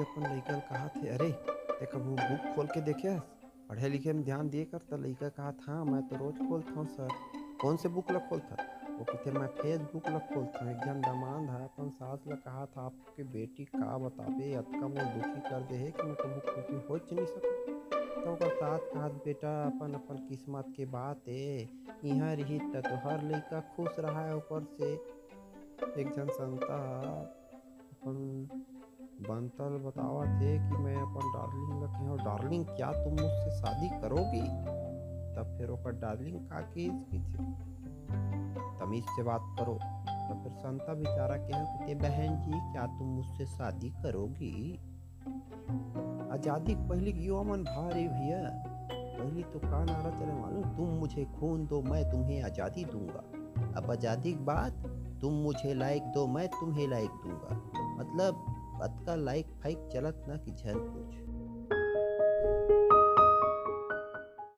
कहा थे, अरे, देखो वो बुक खोल के देखे पढ़े लिखे में ध्यान दिए कर तो लड़का कहा था, मैं तो रोज खोलता हूँ, सर। कौन से बुक ला खोलता? वो कहते, मैं फेसबुक ला खोलता हूँ। एक जन दमांद है, अपन सास ला कहा था, आपके बेटी का बताबे अतका मोर दुखी कर दे है कि मैं बुक खोलती हो नहीं सकूँ? तो ओकर साथ कहा, बेटा, अपन अपन किस्मत के बात है यहाँ रही तो हर लड़का खुश रहा है ऊपर से। एक जन संता अपन बंतल बतावा थे कि मैं अपन डार्लिंग ला कहो डार्लिंग क्या तुम मुझसे शादी करोगी? तब फिर ओकर डार्लिंग का की की थी तमीज से बात करो। तो फिर संता बेचारा कहो कि बहन जी, क्या तुम मुझसे शादी करोगी? आज़ादी पहली युवा मन भारी भैया? पहली तो का नारा चले मालूम, तुम मुझे खून दो, मैं तुम्हें आज़ादी दूँगा। अब आज़ादी के बाद तुम मुझे लाइक दो, मैं तुम्हें लाइक दूँगा। मतलब बत का लाइक फाइक चलत ना कि झन कुछ।